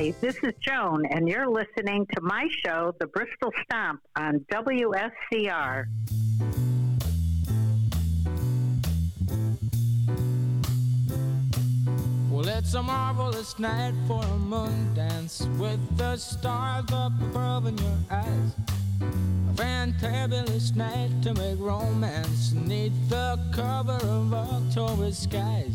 Hi, this is Joan, and you're listening to my show, The Bristol Stomp, on WSCR. Well, it's a marvelous night for a moon dance with the stars up above in your eyes. A fantabulous night to make romance neath the cover of October skies.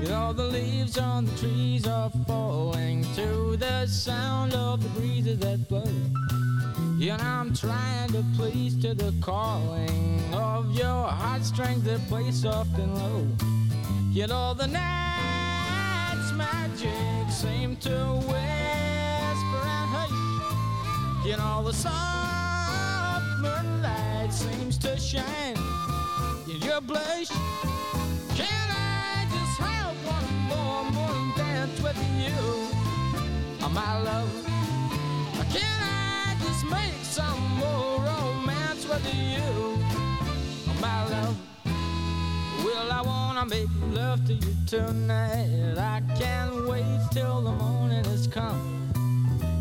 You all the leaves on the trees are falling to the sound of the breezes that blow. Know, I'm trying to please to the calling of your heartstrings that play soft and low. Yet all the night's magic seem to hush. You know, the soft moonlight seems to shine in your blush. Can I just have one more moon dance with you, oh, my love? Can I just make some more romance with you, oh, my love? Well, I wanna make love to you tonight. I can't wait till the morning has come.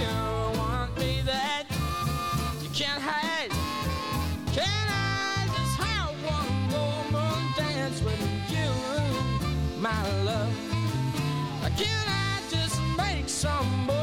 you want me that you can't hide. Can I just have one more dance with you, my love? Can I just make some more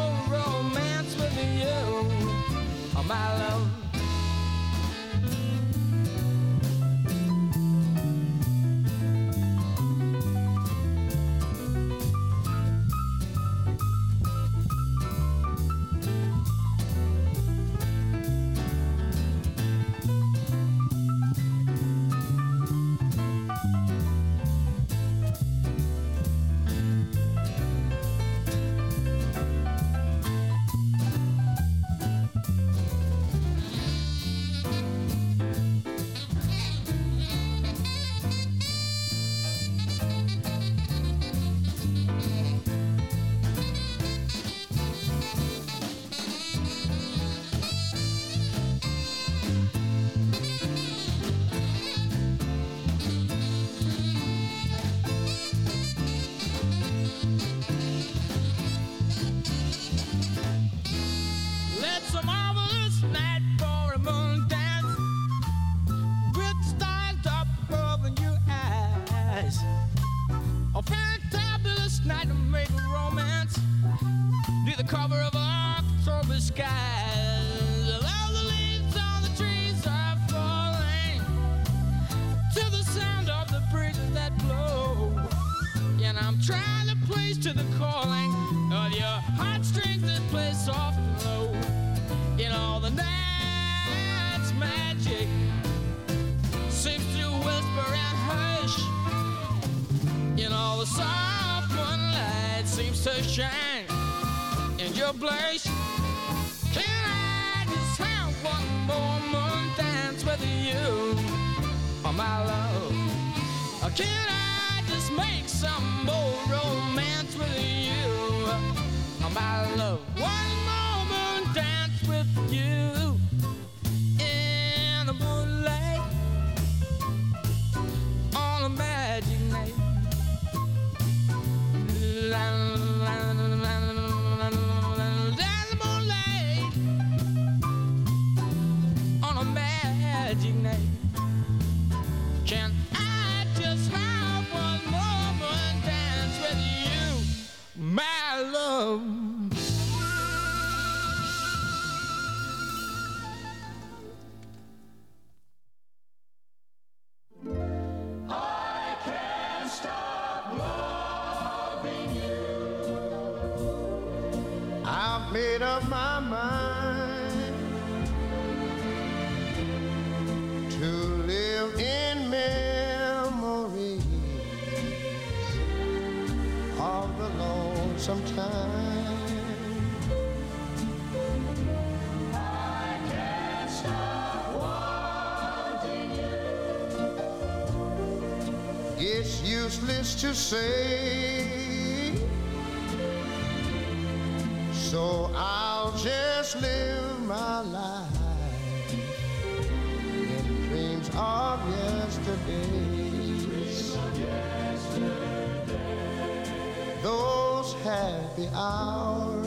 to shine in your place. Can I just have one more moon dance with you, oh my love? Can I just make some more romance with you, oh my love? Those happy hours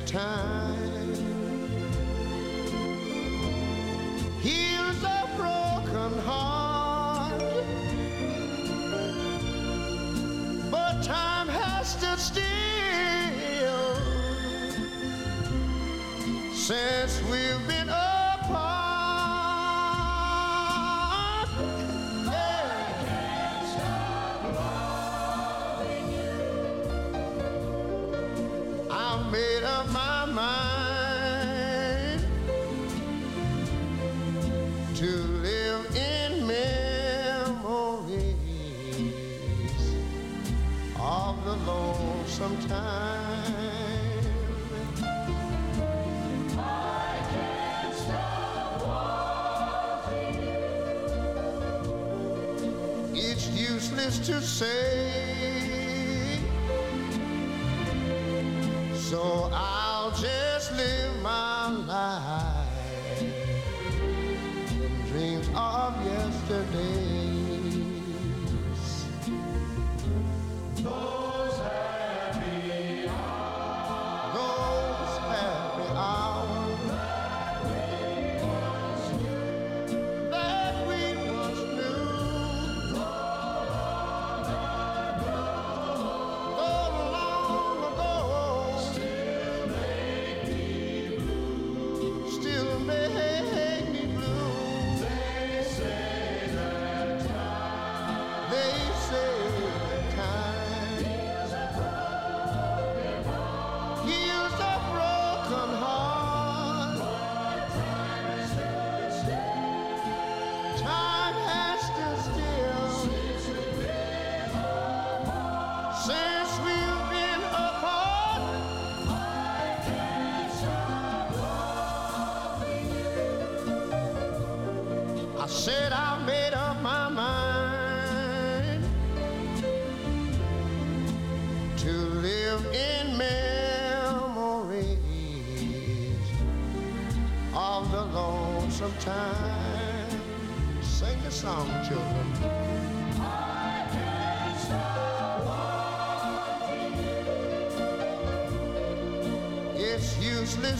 that time. Heals a broken heart, but time has to steal since we've been say. So I'll just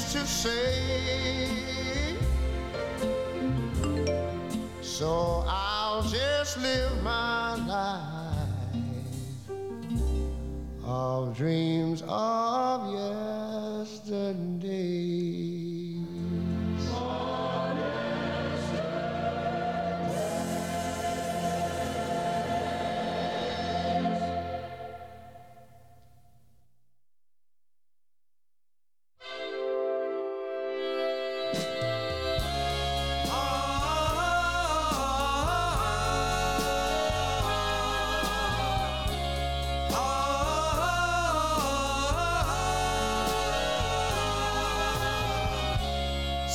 to say.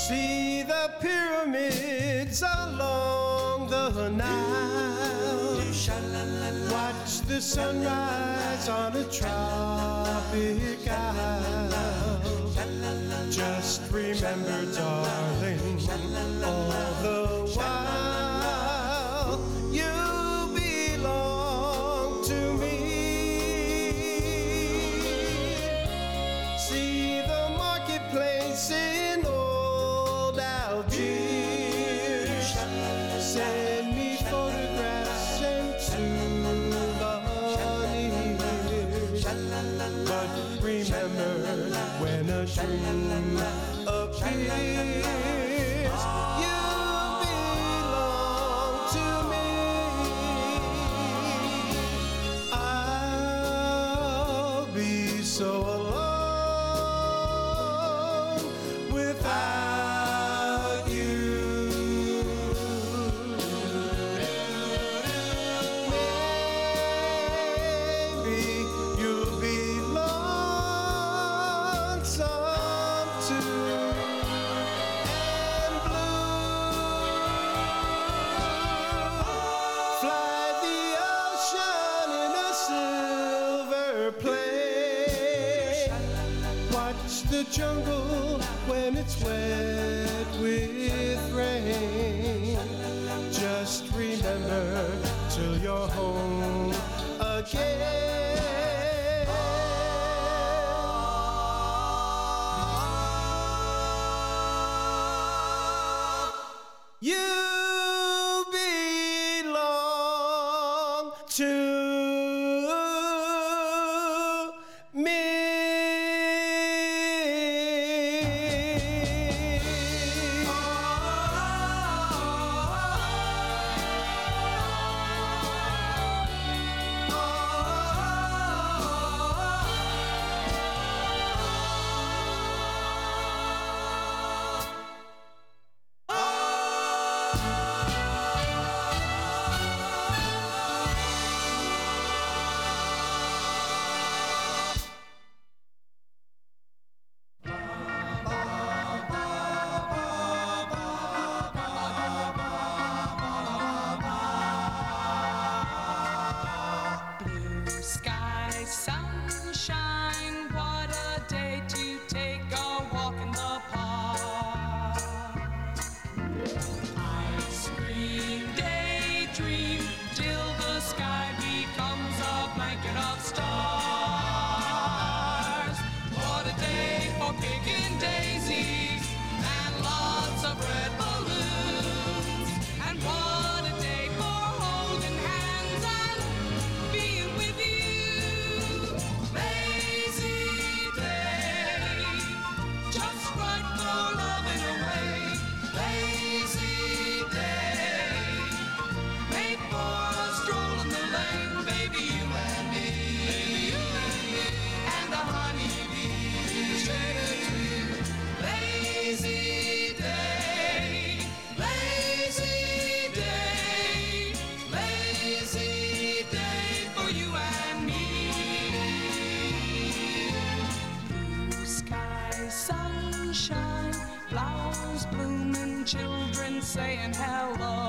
see the pyramids along the Nile. Watch the sunrise on a tropic isle. Just remember, darling, all the saying hello.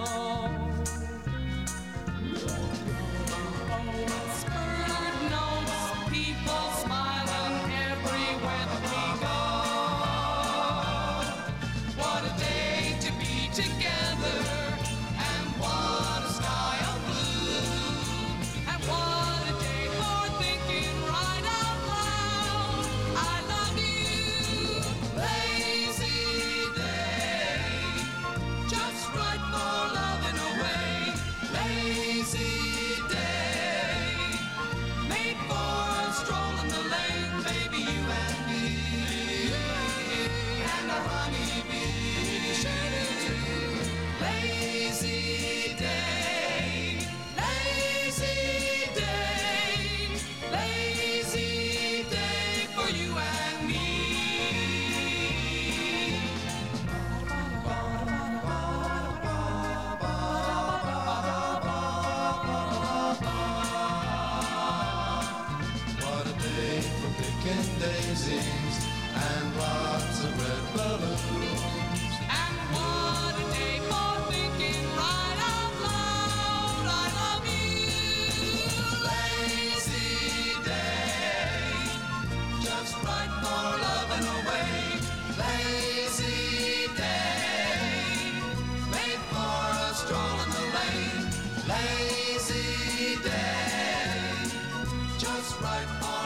just right on.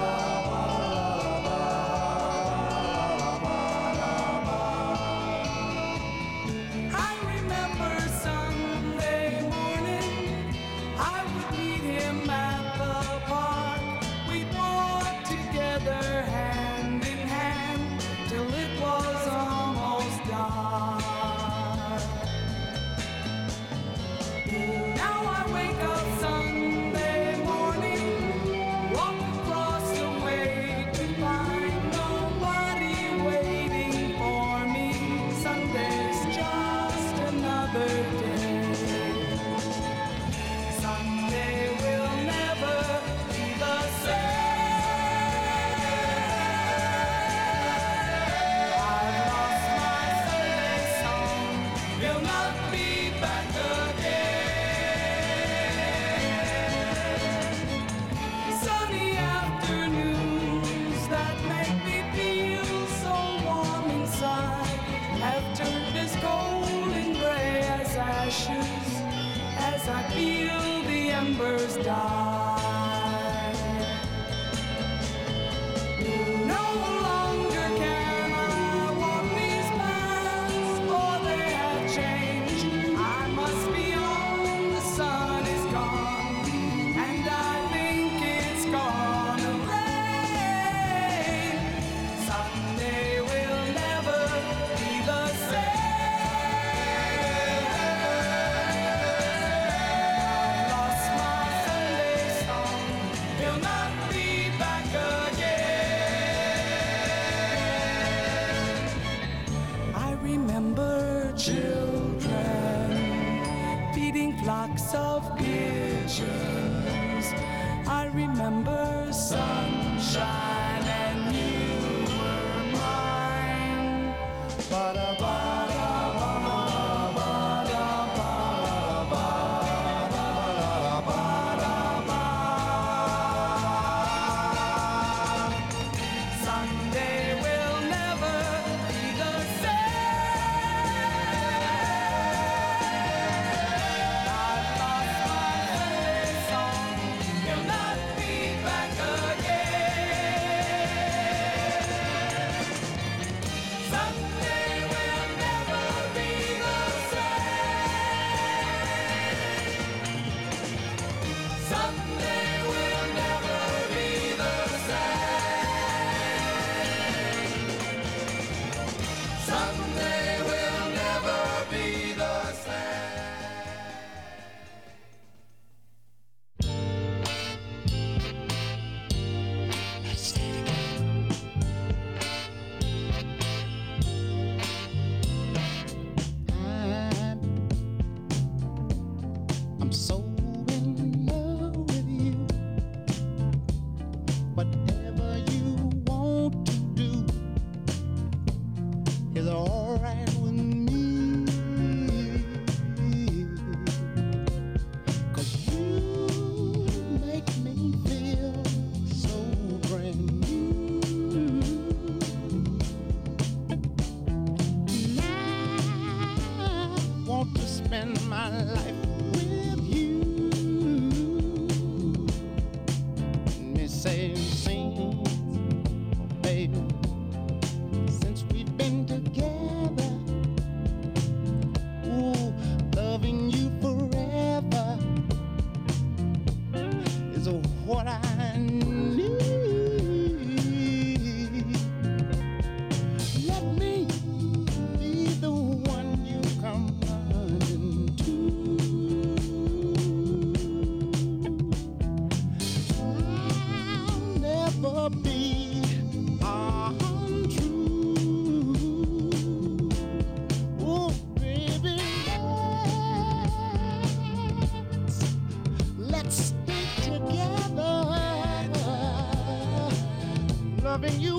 loving you.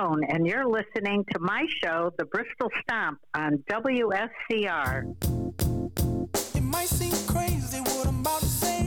And you're listening to my show, The Bristol Stomp, on WSCR. It might seem crazy what I'm about to say.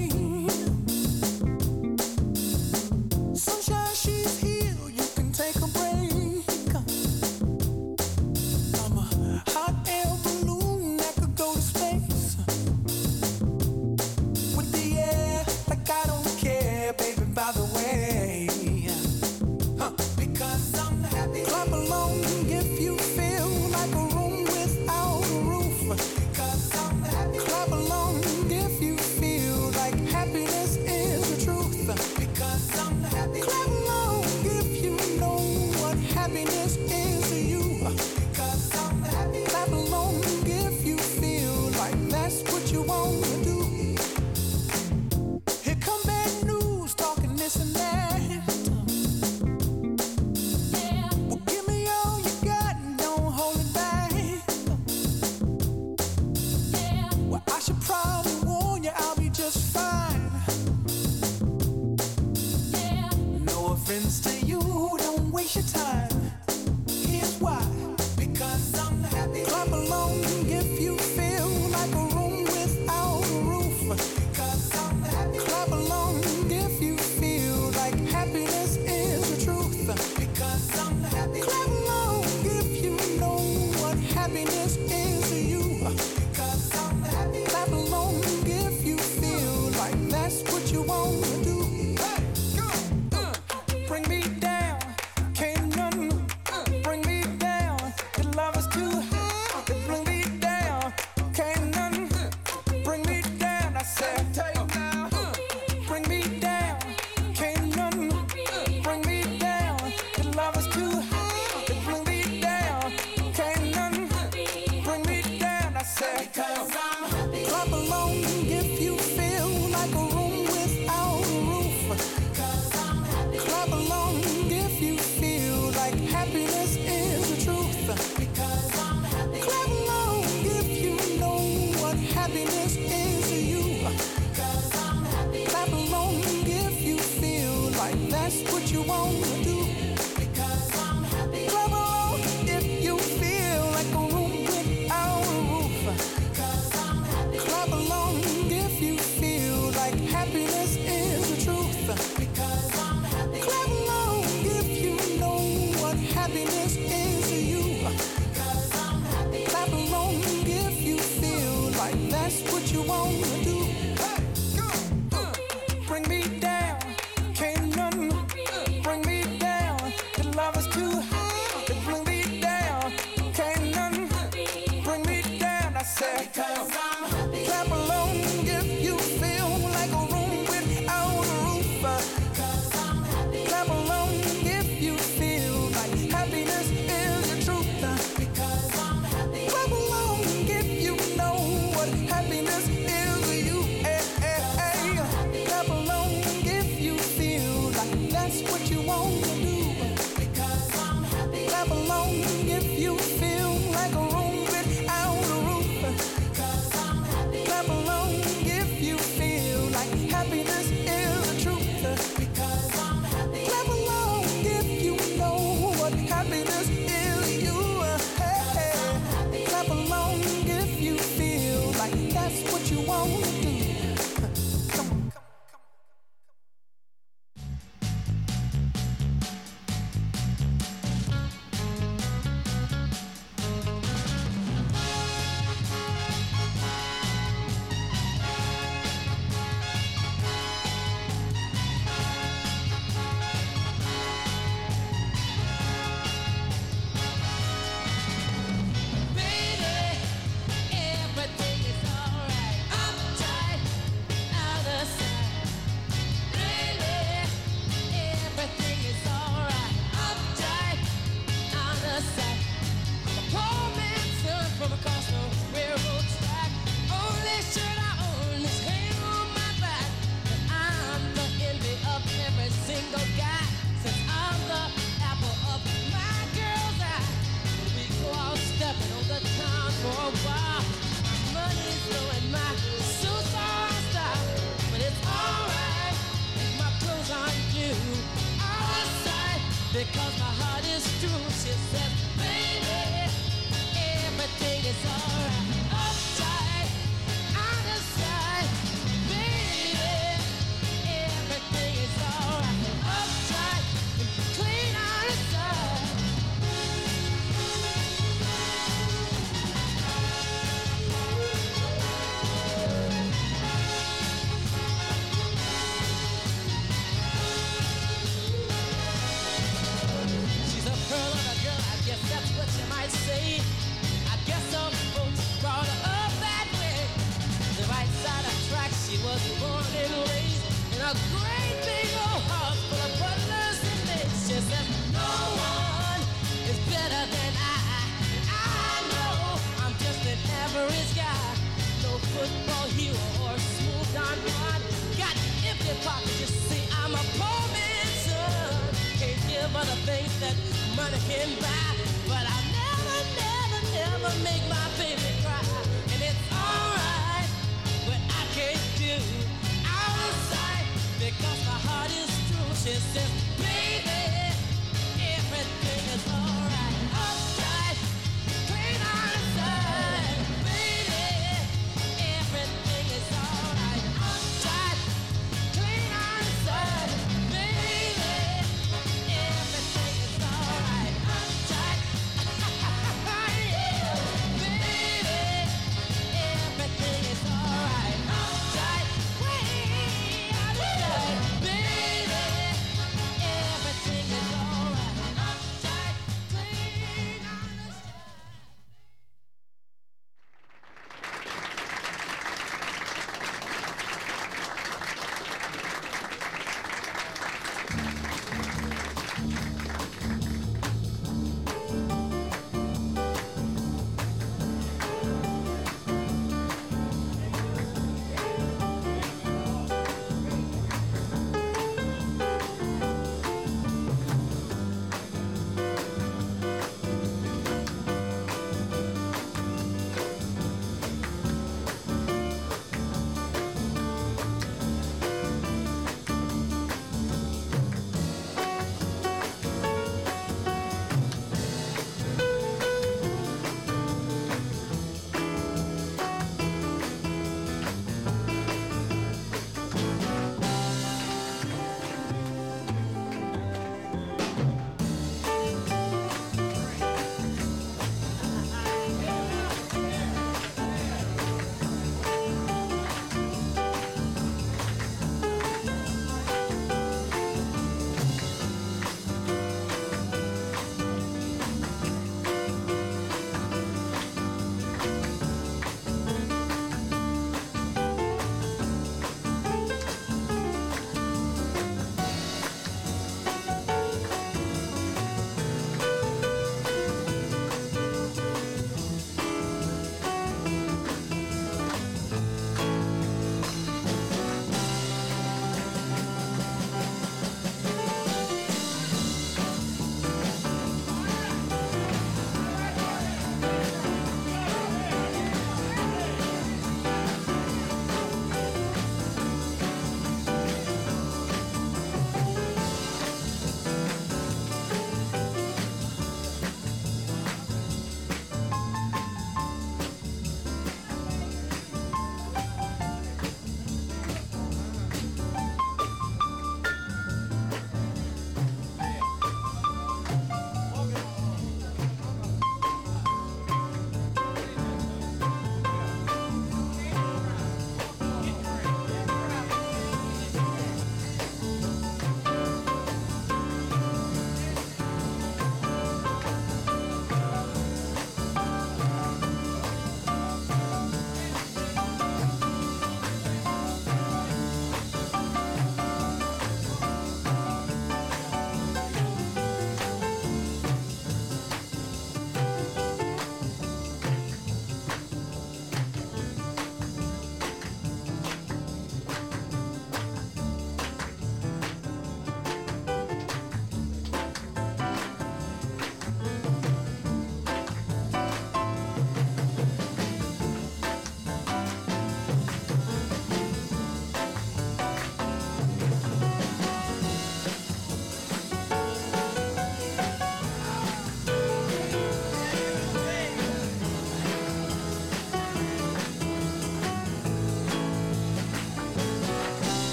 happiness.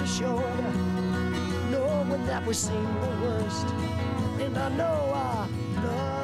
rest assured, knowing that we've seen the worst, and I know I love.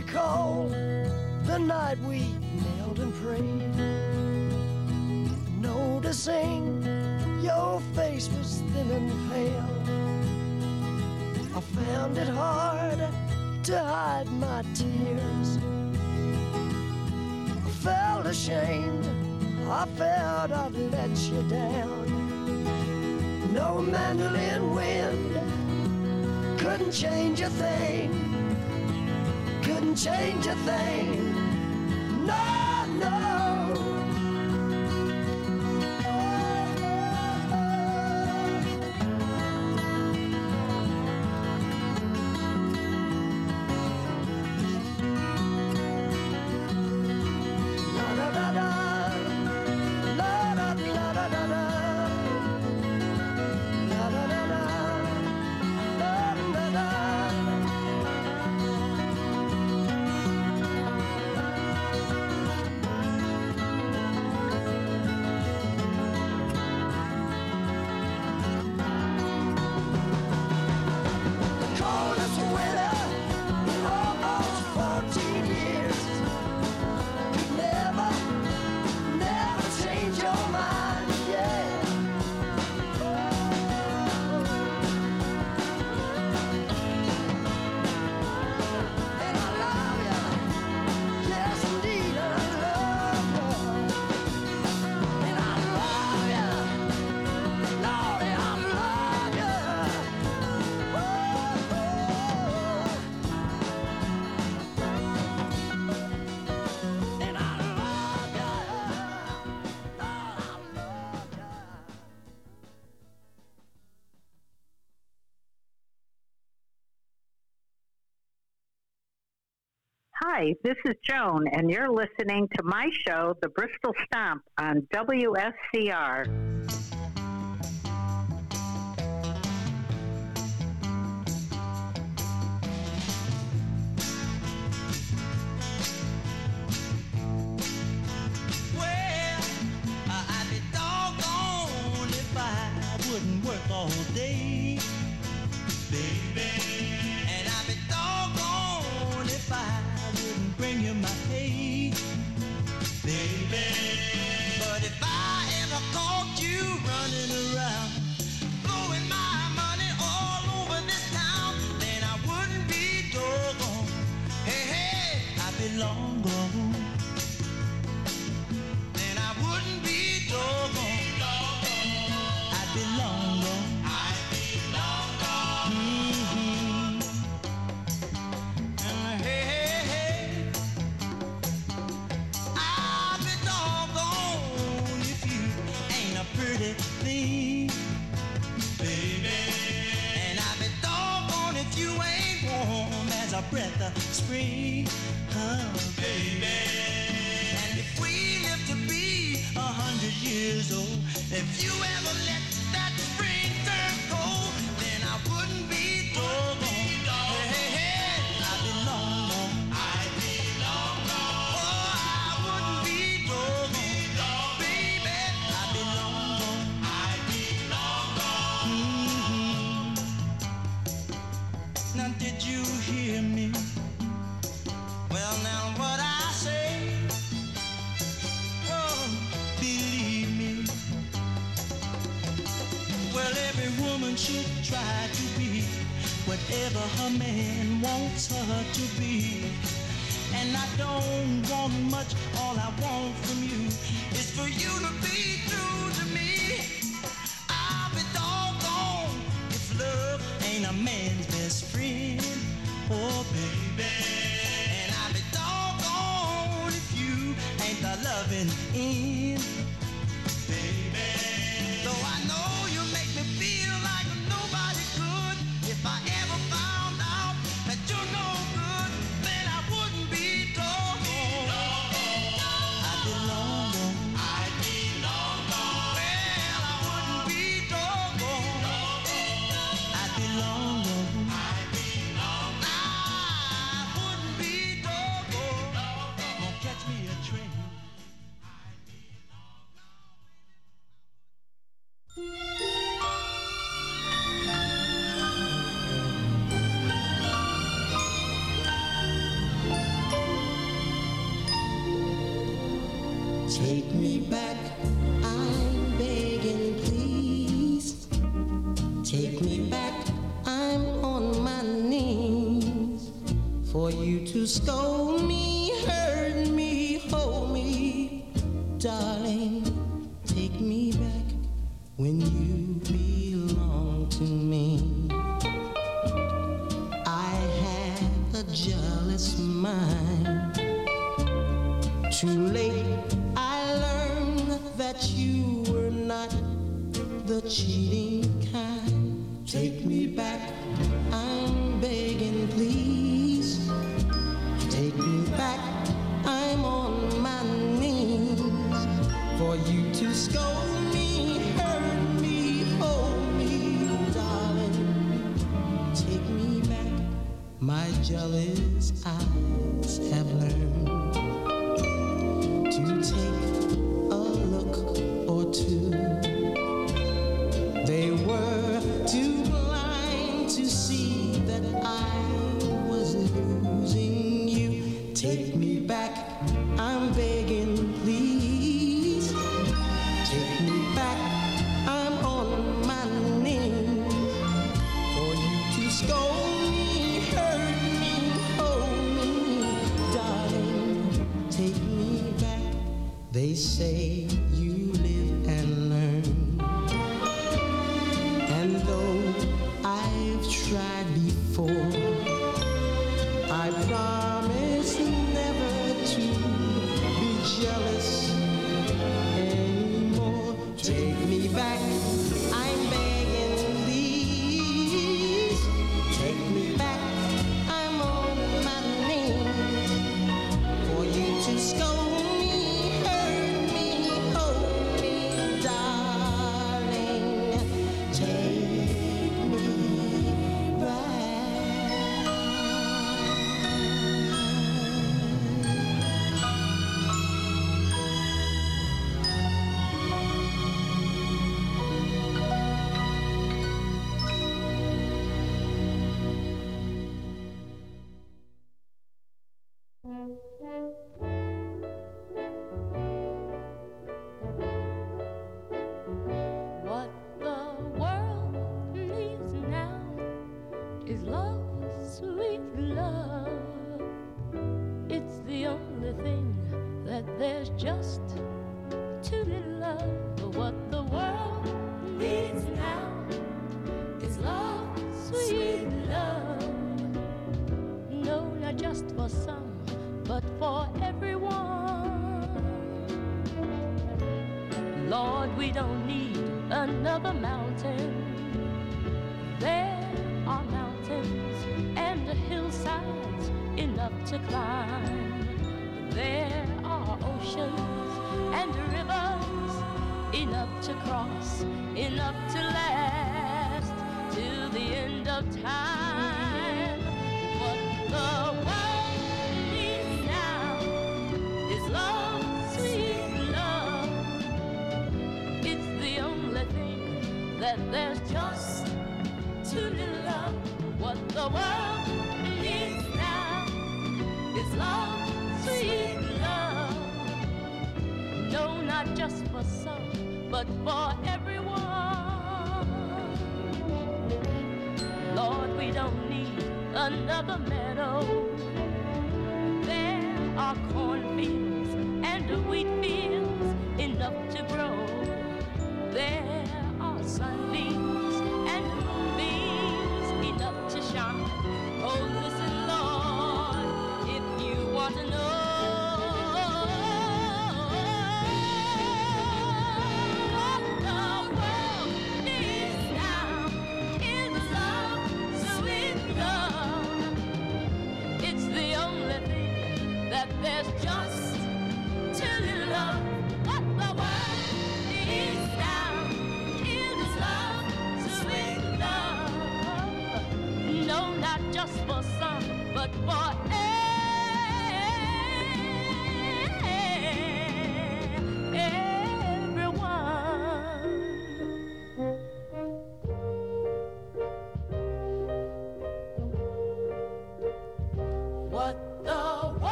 recall the night we knelt and prayed. Noticing your face was thin and pale, I found it hard to hide my tears. I felt ashamed, I felt I'd let you down. No mandolin wind couldn't change a thing change a thing. Hi, this is Joan, and you're listening to my show, The Bristol Stomp, on WSCR. Well, I'd be doggone if I wouldn't work all day, baby. free, oh baby. And if we live to be a hundred years old, if you ever jealous mind. Too late, I learned that you were not the cheating.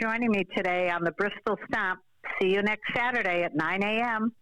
joining me today on the Bristol Stomp. See you next Saturday at 9 a.m.